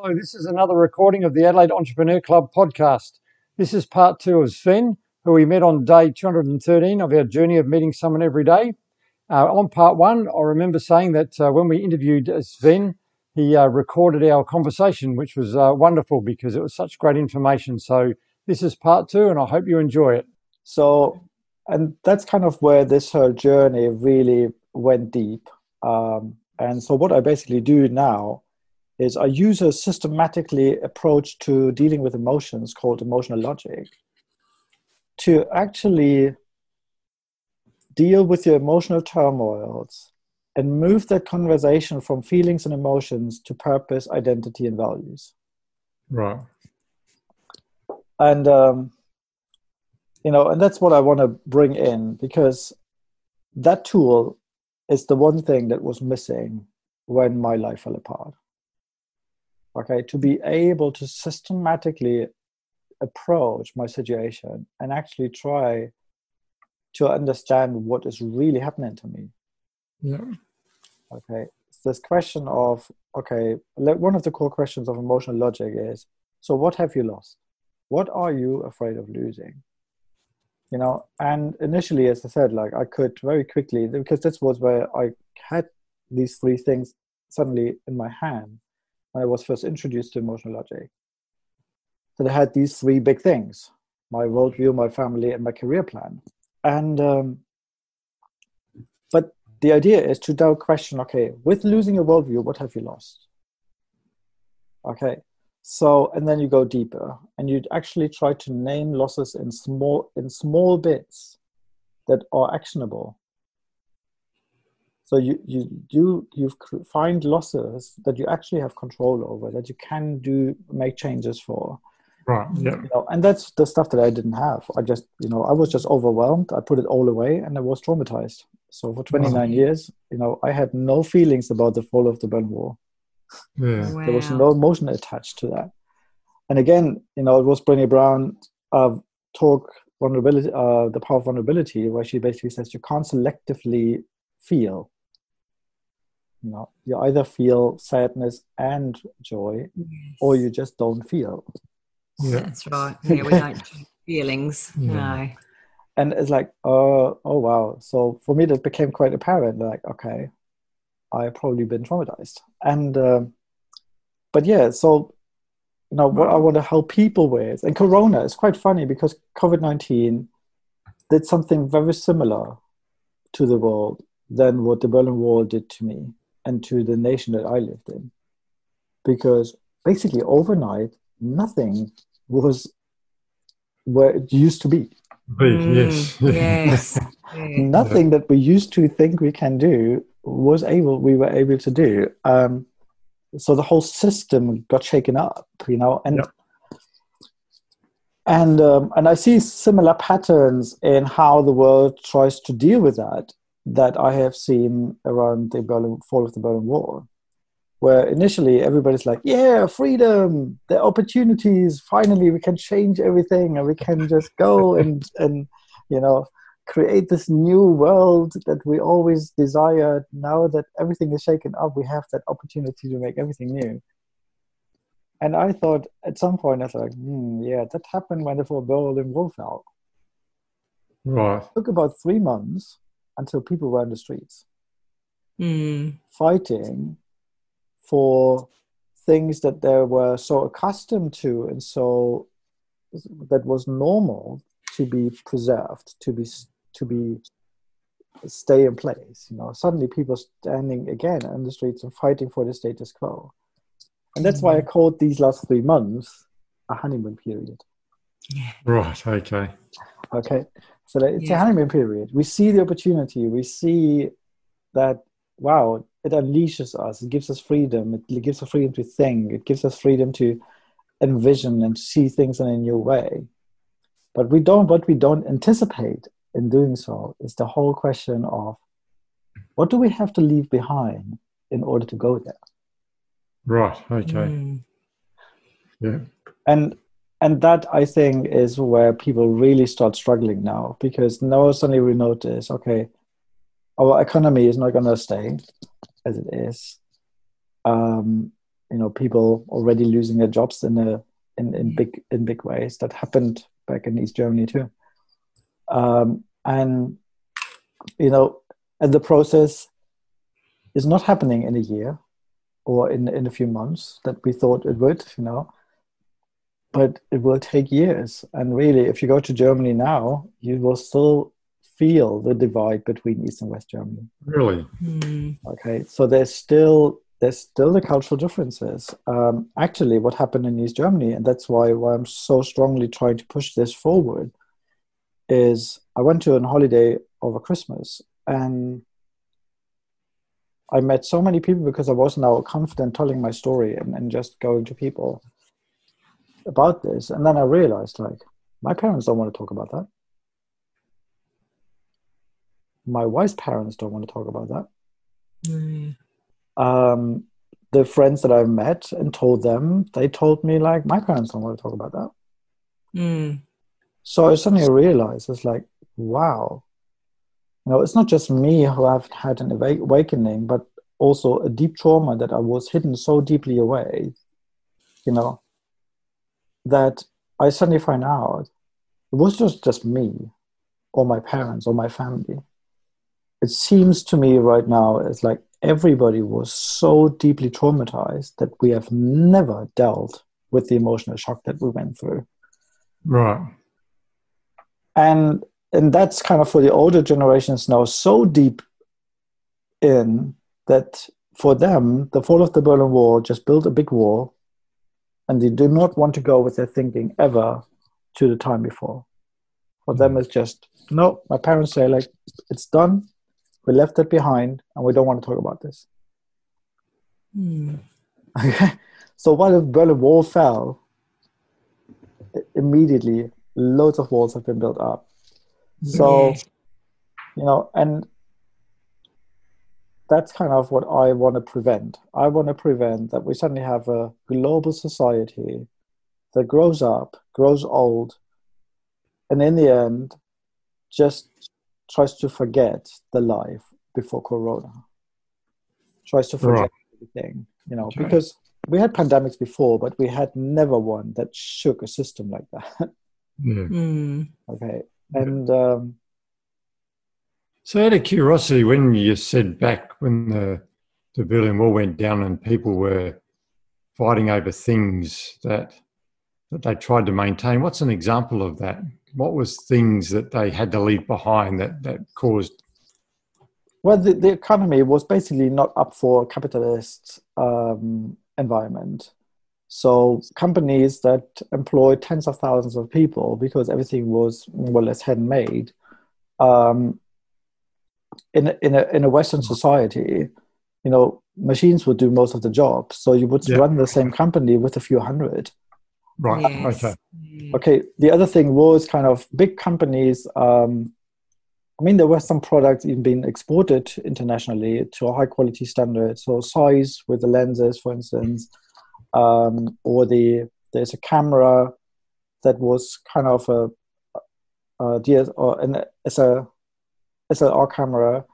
Hello, this is another recording of the Adelaide Entrepreneur Club podcast. This is part two of Sven, who we met on day 213 of our journey of meeting someone every day. Uh, on part one, I remember saying that uh, when we interviewed Sven, he uh, recorded our conversation, which was uh, wonderful because it was such great information. So, this is part two, and I hope you enjoy it. So, and that's kind of where this whole journey really went deep. Um, and so, what I basically do now is I use a systematically approach to dealing with emotions called emotional logic to actually deal with your emotional turmoils and move that conversation from feelings and emotions to purpose, identity, and values. Right. And, um, you know, and that's what I want to bring in because that tool is the one thing that was missing when my life fell apart okay to be able to systematically approach my situation and actually try to understand what is really happening to me. Yeah. Okay this question of okay one of the core questions of emotional logic is so what have you lost? What are you afraid of losing? You know and initially as i said like i could very quickly because this was where i had these three things suddenly in my hand I was first introduced to emotional logic. That I had these three big things my worldview, my family, and my career plan. And, um, but the idea is to now question okay, with losing your worldview, what have you lost? Okay, so and then you go deeper and you actually try to name losses in small in small bits that are actionable so you you do you find losses that you actually have control over that you can do make changes for. Right yeah. You know, and that's the stuff that i didn't have. I just you know i was just overwhelmed. I put it all away and i was traumatized. So for 29 wow. years you know i had no feelings about the fall of the berlin wall. Yeah. Wow. there was no emotion attached to that. And again you know it was Brené Brown uh, talk vulnerability uh, the power of vulnerability where she basically says you can't selectively feel you know you either feel sadness and joy yes. or you just don't feel. Yeah. that's right. Yeah we don't feelings. Yeah. no. And it's like oh oh wow. So for me that became quite apparent like okay i've probably been traumatized. And um, but yeah so you know what i want to help people with and corona is quite funny because covid-19 did something very similar to the world than what the berlin wall did to me and to the nation that I lived in. Because basically, overnight, nothing was where it used to be. Mm, yes. yes. nothing that we used to think we can do was able we were able to do. Um, so the whole system got shaken up, you know, and yep. and um, and I see similar patterns in how the world tries to deal with that that I have seen around the Berlin fall of the Berlin Wall, where initially everybody's like, "Yeah, freedom, the opportunities. Finally, we can change everything, and we can just go and and you know create this new world that we always desired. Now that everything is shaken up, we have that opportunity to make everything new." And I thought at some point, I was like, hmm, "Yeah, that happened when the Berlin Wall fell." Right. It took about three months until people were in the streets. Mm. fighting for things that they were so accustomed to and so that was normal to be preserved to be to be stay in place you know. Suddenly people standing again in the streets and fighting for the status quo. And that's why i hmm. called these last three months a honeymoon period. Right okay. Okay so it's yeah. a honeymoon period. We see the opportunity. We see that wow, it unleashes us. It gives us freedom. It gives us freedom to think. It gives us freedom to envision and see things in a new way. But we don't. What we don't anticipate in doing so is the whole question of what do we have to leave behind in order to go there. Right. Okay. Mm. Yeah. And and that I think is where people really start struggling now because now suddenly we notice, okay, our economy is not going to stay as it is. Um, you know people already losing their jobs in a in, in big in big ways. That happened back in east germany too. Um, and you know and the process is not happening in a year or in in a few months that we thought it would you know but it will take years and really if you go to germany now you will still feel the divide between east and west germany Really? Mm. okay so there's still there's still the cultural differences um, actually what happened in east germany and that's why, why i'm so strongly trying to push this forward is i went to a holiday over christmas and i met so many people because i was now confident telling my story and, and just going to people about this and then i realized like my parents don't want to talk about that my wife's parents don't want to talk about that Mm. um, the friends that I've met and told them, they told me like my parents don't want to talk about that. Mm. So I suddenly realized it's like, wow, you know, it's not just me who have had an awakening, but also a deep trauma that I was hidden so deeply away, you know, that I suddenly find out it was just just me, or my parents, or my family. It seems to me right now it's like everybody was so deeply traumatized that we have never dealt with the emotional shock that we went through Right. and and that's kind of for the older generations now so deep in that for them the fall of the berlin wall just built a big wall and they do not want to go with their thinking ever to the time before for them it's just no my parents say like it's done we left it behind and we don't want to talk about this Mm. Okay. So while the Berlin Wall fell, immediately loads of walls have been built up. So, Yes. you know, and that's kind of what I want to prevent. I want to prevent that we suddenly have a global society that grows up, grows old, and in the end just tries to forget the life before Corona. Tries to forget Right. everything, you know, Okay. because we had pandemics before, but we had never one that shook a system like that. Yeah. Mm. okay. And um, So, out of curiosity, when you said back when the the Berlin Wall went down and people were fighting over things that that they tried to maintain, what's an example of that? What was things that they had to leave behind that that caused? well, the, the economy was basically not up for a capitalist um, environment. So companies that employed tens of thousands of people because everything was more or less handmade. Um, in a, in a in a Western society, you know, machines would do most of the job. So you would Yeah. run the same company with a few hundred. Right. Yes. Okay. Okay. The other thing was kind of big companies. Um, I mean, there were some products even being exported internationally to a high quality standard. So Zeiss with the lenses, for instance, um, or the there's a camera that was kind of a, a DS or an as a SLR camera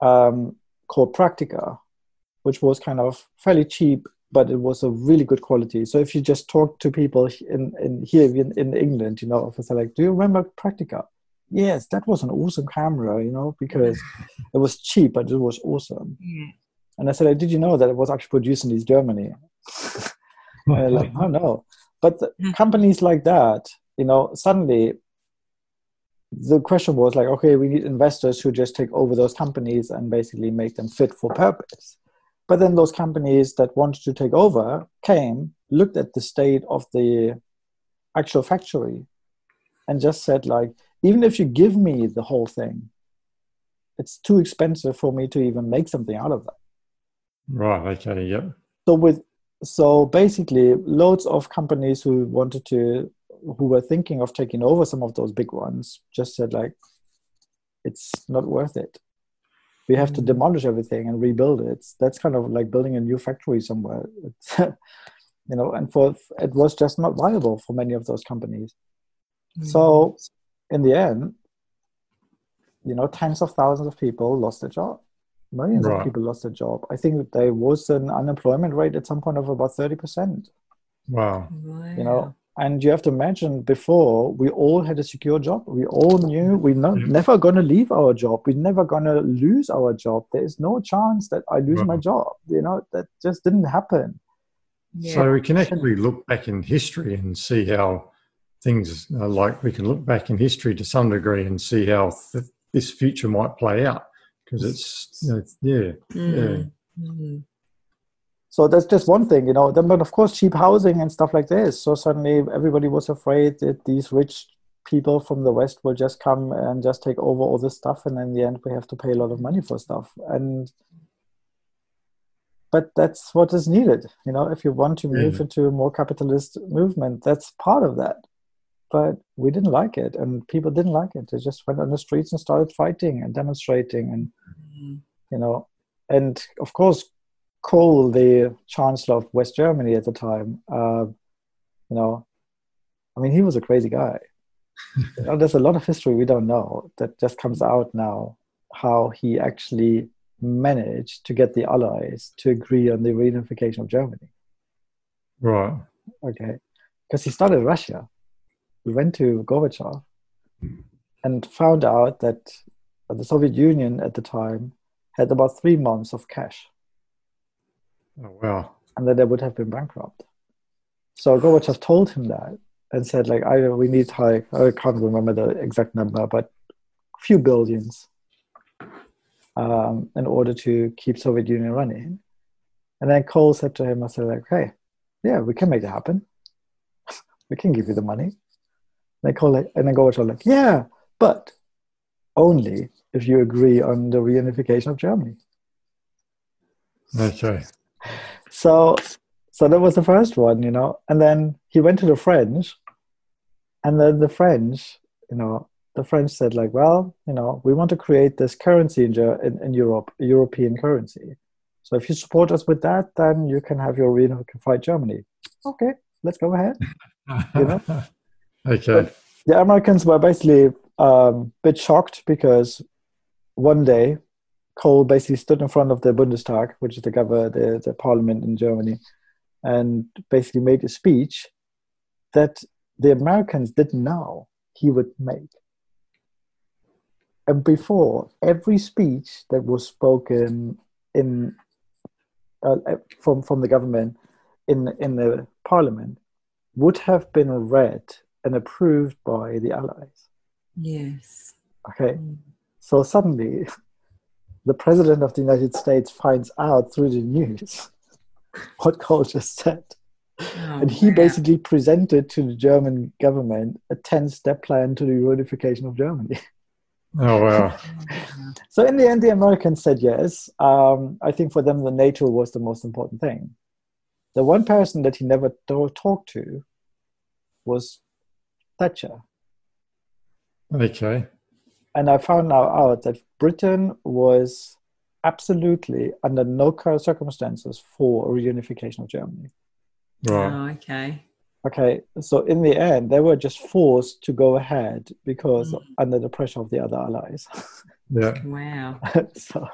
um, called Praktica, which was kind of fairly cheap, but it was a really good quality. So if you just talk to people in, in here in, in England, you know, if it's like, do you remember Praktica? Yes, that was an awesome camera, you know, because it was cheap, but it was awesome. Yeah. And I said, did you know that it was actually produced in East Germany? And they're like, oh no. But the Mm. companies like that, you know, suddenly the question was like, okay, we need investors who just take over those companies and basically make them fit for purpose. But then those companies that wanted to take over came, looked at the state of the actual factory, and just said, like, even if you give me the whole thing, it's too expensive for me to even make something out of that. Right. Okay. Yep. so with so basically loads of companies who wanted to who were thinking of taking over some of those big ones just said like it's not worth it we have to Mm. demolish everything and rebuild it that's kind of like building a new factory somewhere it's, you know and for it was just not viable for many of those companies so in the end you know tens of thousands of people lost their job Millions Right. of people lost their job. I think there was an unemployment rate at some point of about 30%. Wow. You know, and you have to imagine before we all had a secure job. We all knew we're not, Yeah. never going to leave our job. We're never going to lose our job. There is no chance that I lose my job. You know, that just didn't happen. yeah. So we can actually look back in history and see how things are like we can look back in history to some degree and see how th- this future might play out because it's, you know, yeah, Mm. Mm. So that's just one thing, you know. Then, but of course, cheap housing and stuff like this. So suddenly, everybody was afraid that these rich people from the West will just come and just take over all this stuff, and in the end, we have to pay a lot of money for stuff. And but that's what is needed, you know. If you want to move Mm. into a more capitalist movement, that's part of that. But we didn't like it, and people didn't like it. They just went on the streets and started fighting and demonstrating, and Mm. you know, and of course, Kohl, the Chancellor of West Germany at the time, uh, you know, I mean, he was a crazy guy. you know, there's a lot of history we don't know that just comes out now. How he actually managed to get the Allies to agree on the reunification of Germany. right. Okay, because he started Russia. He went to Gorbachev and found out that the Soviet Union at the time had about three months of cash. Oh, wow. and that they would have been bankrupt. So Gorbachev told him that and said, like, I we need like I can't remember the exact number, but a few billions um, in order to keep Soviet Union running. And then Kohl said to him, I said, like, hey, yeah, we can make it happen. we can give you the money. And then Kohl like, and then Gorbachev like, yeah, but only if you agree on the reunification of Germany. Okay. So, so that was the first one, you know. And then he went to the French, and then the French, you know, the French said like, well, you know, we want to create this currency in, in, in Europe, a European currency. So if you support us with that, then you can have your reunified Germany. Okay, let's go ahead. You know? okay. the Americans were basically um, a bit shocked because one day Kohl basically stood in front of the Bundestag, which is the, gov- the, the parliament in Germany, and basically made a speech that the Americans didn't know he would make. And before, every speech that was spoken in uh, from from the government in in the parliament would have been read and approved by the allies. Yes. Okay, Mm. so suddenly the president of the United States finds out through the news what Kohl just said. Oh, And he wow. basically presented to the German government a 10 step plan to the reunification of Germany. Oh, wow. So, in the end, the Americans said yes. Um, I think for them, the NATO was the most important thing. The one person that he never to- talked to was Thatcher. Okay. And I found now out that Britain was absolutely under no circumstances for a reunification of Germany. Right. Oh, okay. Okay, so in the end, they were just forced to go ahead because Mm. under the pressure of the other allies. Yeah. Wow. so,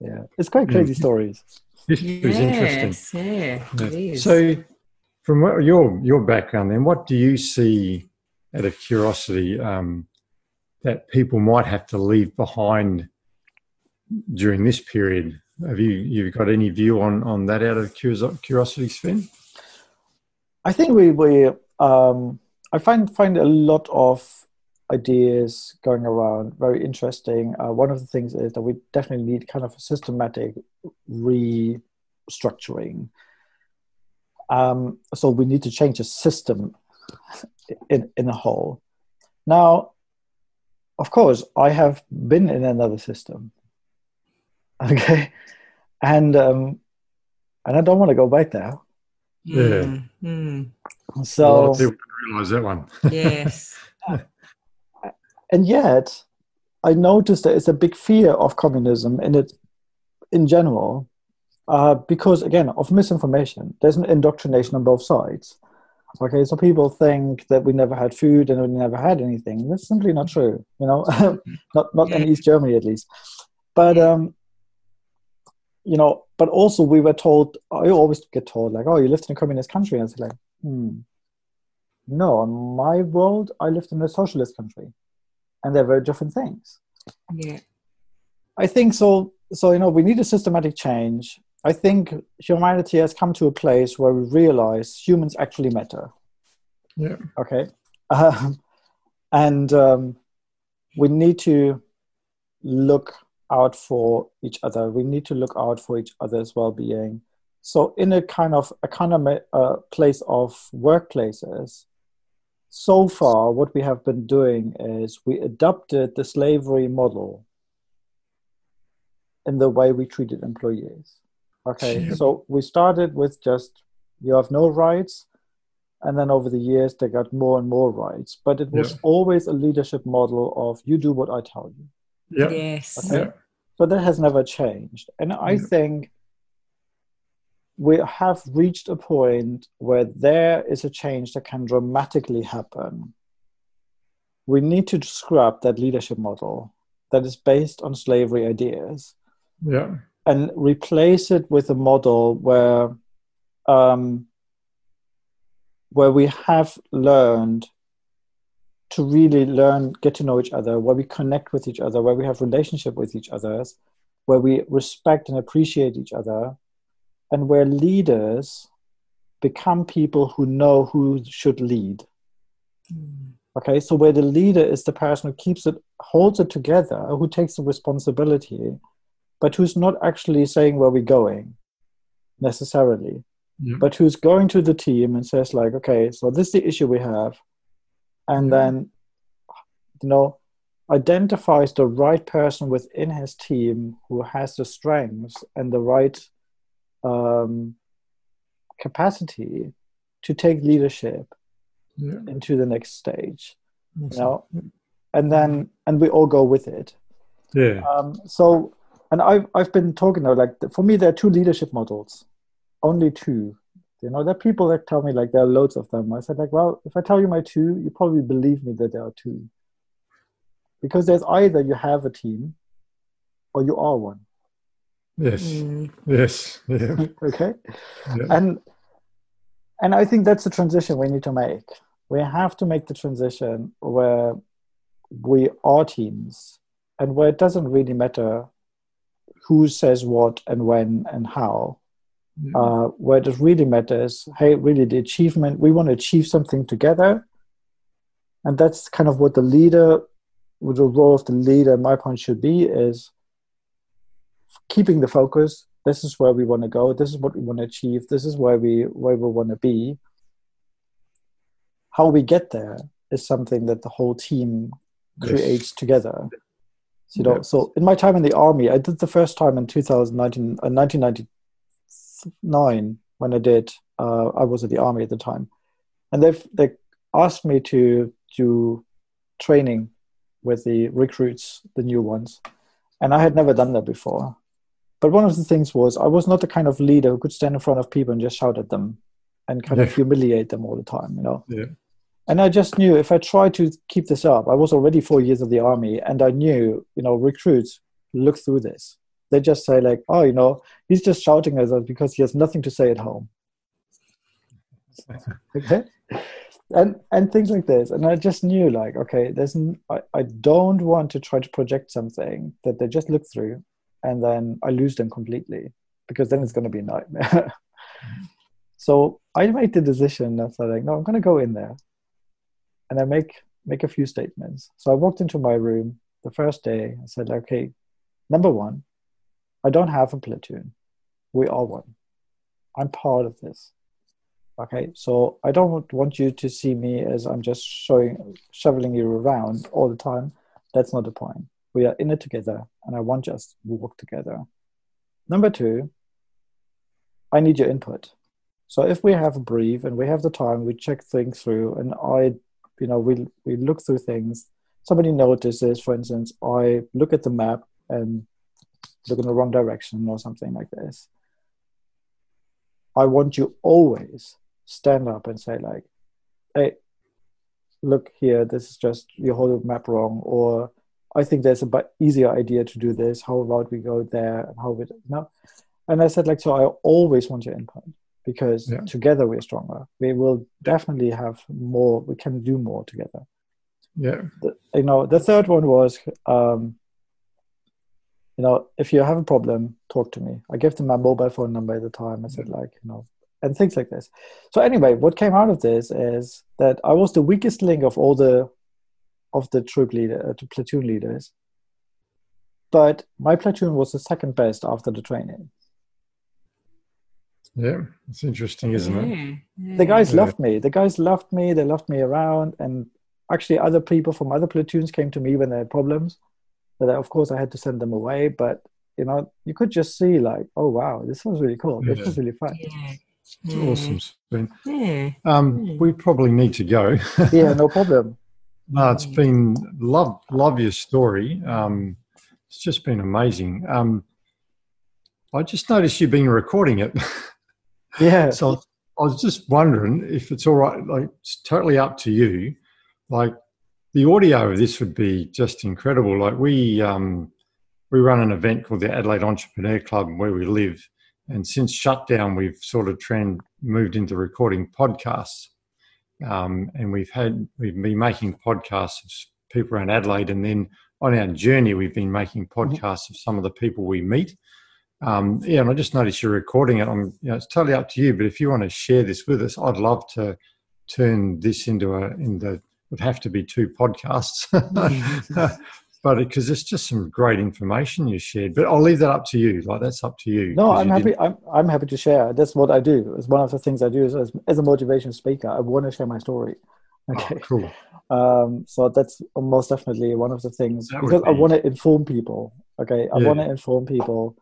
yeah, it's quite crazy Mm. stories. History is interesting. Yes, yeah, Yeah. it is. So, from what, your your background, then, what do you see, out of curiosity, um, that people might have to leave behind during this period? Have you you got any view on on that out of curiosity, Sven? I think we we um, I find find a lot of ideas going around very interesting. Uh, one of the things is that we definitely need kind of a systematic restructuring. Um, so we need to change the system in in a whole. Now, of course, I have been in another system. Okay, and um, and I don't want to go back there. Yeah. Mm, a lot So of people realise that one. yes. and yet i noticed there is a big fear of communism in it in general uh, because again of misinformation there's an indoctrination on both sides okay so people think that we never had food and we never had anything that's simply not true you know not not in east germany at least but um you know, but also we were told, I always get told, like, oh, you lived in a communist country. And it's like, hmm, no, in my world, I lived in a socialist country. And they're very different things. Yeah. I think so. So, you know, we need a systematic change. I think humanity has come to a place where we realize humans actually matter. Yeah. Okay. Um, and um, we need to look out for each other. We need to look out for each other's well-being. So, in a kind of a kind of uh, place of workplaces, so far what we have been doing is we adopted the slavery model in the way we treated employees. Okay, so we started with just you have no rights, and then over the years they got more and more rights. But it was Yeah. always a leadership model of you do what I tell you. Yeah. Yes. Okay. Yeah. So that has never changed. And I Yeah. think we have reached a point where there is a change that can dramatically happen. We need to scrap that leadership model that is based on slavery ideas Yeah. And replace it with a model where um, where we have learned to really learn get to know each other where we connect with each other where we have relationship with each other where we respect and appreciate each other and where leaders become people who know who should lead Mm. okay so where the leader is the person who keeps it holds it together who takes the responsibility but who's not actually saying where we're going necessarily Yeah. but who's going to the team and says like okay so this is the issue we have and Yeah. then you know identifies the right person within his team who has the strengths and the right um, capacity to take leadership Yeah. into the next stage you know and then and we all go with it Yeah. um, so and I've, I've been talking now like for me there are two leadership models only two you know there are people that tell me like there are loads of them i said like well if i tell you my two you probably believe me that there are two because there's either you have a team or you are one Yes. Mm. Yes. Yeah. okay Yeah. and and i think that's the transition we need to make we have to make the transition where we are teams and where it doesn't really matter who says what and when and how. Yeah. uh, where it really matters hey really the achievement we want to achieve something together. And that's kind of what the leader what the role of the leader my point should be is keeping the focus. This is where we want to go. This is what we want to achieve. This is where we where we want to be. How we get there is something that the whole team Yes. creates together you know Yeah. so in my time in the army i did the first time in 2019 uh, 1999 when i did uh, i was in the army at the time. And they've they asked me to do training with the recruits the new ones. And i had never done that before. But one of the things was i was not the kind of leader who could stand in front of people and just shout at them and kind of humiliate them all the time you know? Yeah. And I just knew if I tried to keep this up, I was already four years of the army, and I knew, you know, recruits look through this. They just say like, "Oh, you know, he's just shouting at us because he has nothing to say at home," okay, and and things like this. And I just knew like, okay, there's n- I, I don't want to try to project something that they just look through, and then I lose them completely because then it's going to be a nightmare. so I made the decision. I said like, no, I'm going to go in there and I make make a few statements. So I walked into my room the first day. I said, okay, number one, I don't have a platoon. We are one. I'm part of this. Okay, so I don't want you to see me as I'm just showing shoveling you around all the time. That's not the point. We are in it together, and I want us to work together. Number two, I need your input. So if we have a brief and we have the time, we check things through, and I you know we we look through things. Somebody notices for instance i look at the map and look in the wrong direction or something like this. I want you always stand up and say like hey look here this is just you hold the map wrong or i think there's a but easier idea to do this. How about we go there? And how we no and I said like, so I always want your input because Yeah. together we're stronger. We will definitely have more. We can do more together. Yeah. The- you know, the third one was, um, you know, if you have a problem, talk to me. I gave them my mobile phone number at the time. I said like, you know, and things like this. So anyway, what came out of this is that I was the weakest link of all the of the troop leader, uh, the platoon leaders. But my platoon was the second best after the training. Yeah. It's interesting, isn't it? Yeah, yeah. the guys Yeah. loved me the guys loved me they loved me around and actually other people from other platoons came to me when they had problems but of course i had to send them away but you know you could just see like oh wow this was really cool this was really fun Yeah. It's yeah. awesome. Sven. Yeah. Um, we probably need to go. yeah no problem No, it's been love love your story. Um, it's just been amazing. Um, I just noticed you've been recording it, yeah so I was just wondering if it's all right. Like, it's totally up to you. Like, the audio of this would be just incredible. Like, we um, we run an event called the Adelaide Entrepreneur Club where we live, and since shutdown, we've sort of trend moved into recording podcasts um, and we've had we've been making podcasts of people around Adelaide, and then on our journey, we've been making podcasts of some of the people we meet. Um, yeah, and I just noticed you're recording it. You know, it's totally up to you, but if you want to share this with us, I'd love to turn this into a into would have to be two podcasts, but because it's just some great information you shared. But I'll leave that up to you. Like that's up to you. no i'm you happy I'm, I'm happy to share that's what i do it's one of the things i do is as, as a motivation speaker i want to share my story okay Oh, cool. um, so that's most definitely one of the things That because I want to inform people. Okay, I Yeah. want to inform people.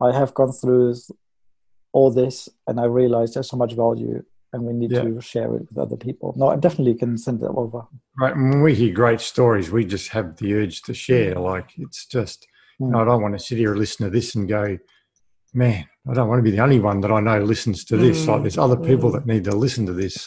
I have gone through all this, and I realized there's so much value, and we need Yeah. to share it with other people. No, I definitely can send it over. Right. When we hear great stories, we just have the urge to share. Mm. Like it's just, you know, mm. I don't want to sit here and listen to this and go, man, I don't want to be the only one that I know listens to this. Like mm. there's other people that need to listen to this.